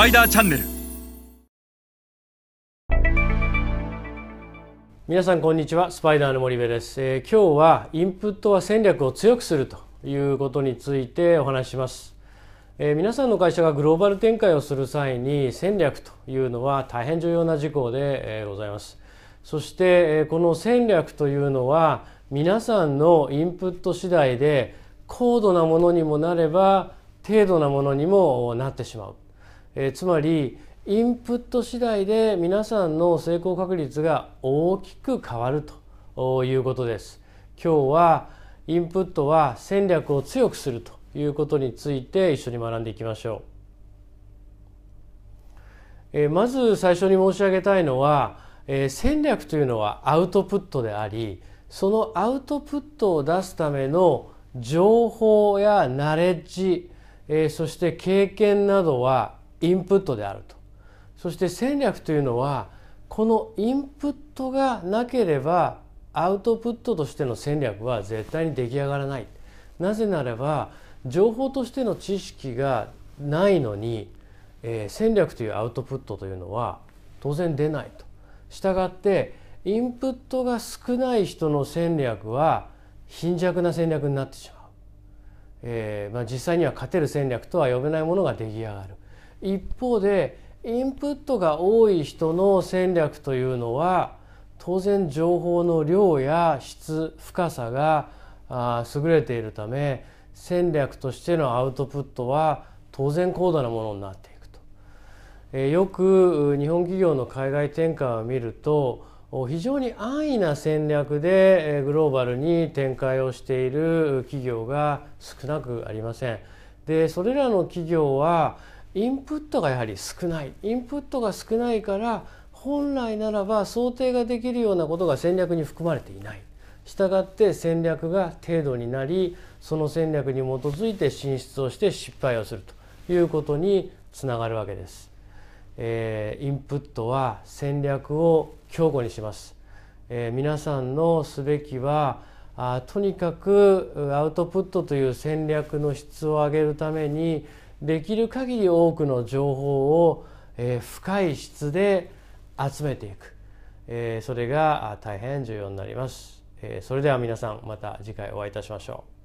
パイダーチャンネル。皆さんこんにちは。スパイダーの森部です、えー、今日はインプットは戦略を強くするということについてお話します、えー、皆さんの会社がグローバル展開をする際に戦略というのは大変重要な事項で、えー、ございます。そして、えー、この戦略というのは皆さんのインプット次第で高度なものにもなれば低度なものにもなってしまう、え、つまりインプット次第で皆さんの成功確率が大きく変わるということです。今日はインプットは戦略を強くするということについて一緒に学んでいきましょう、え、まず最初に申し上げたいのは、え、戦略というのはアウトプットでありそのアウトプットを出すための情報やナレッジ、え、そして経験などはインプットであると。そして戦略というのはこのインプットがなければアウトプットとしての戦略は絶対に出来上がらない。なぜならば情報としての知識がないのに、えー、戦略というアウトプットというのは当然出ないと。したがってインプットが少ない人の戦略は貧弱な戦略になってしまう、えーまあ、実際には勝てる戦略とは呼べないものが出来上がる。一方でインプットが多い人の戦略というのは当然情報の量や質深さが優れているため戦略としてのアウトプットは当然高度なものになっていくと、えー、よく日本企業の海外展開を見ると非常に安易な戦略でグローバルに展開をしている企業が少なくありません。でそれらの企業はインプットがやはり少ないインプットが少ないから本来ならば想定ができるようなことが戦略に含まれていない。したがって戦略が程度になりその戦略に基づいて進出をして失敗をするということにつながるわけです。えー、インプットは戦略を強固にします、えー、皆さんのすべきはあとにかくアウトプットという戦略の質を上げるためにできる限り多くの情報を、えー、深い質で集めていく、えー、それが大変重要になります、えー、それでは皆さんまた次回お会いいたしましょう。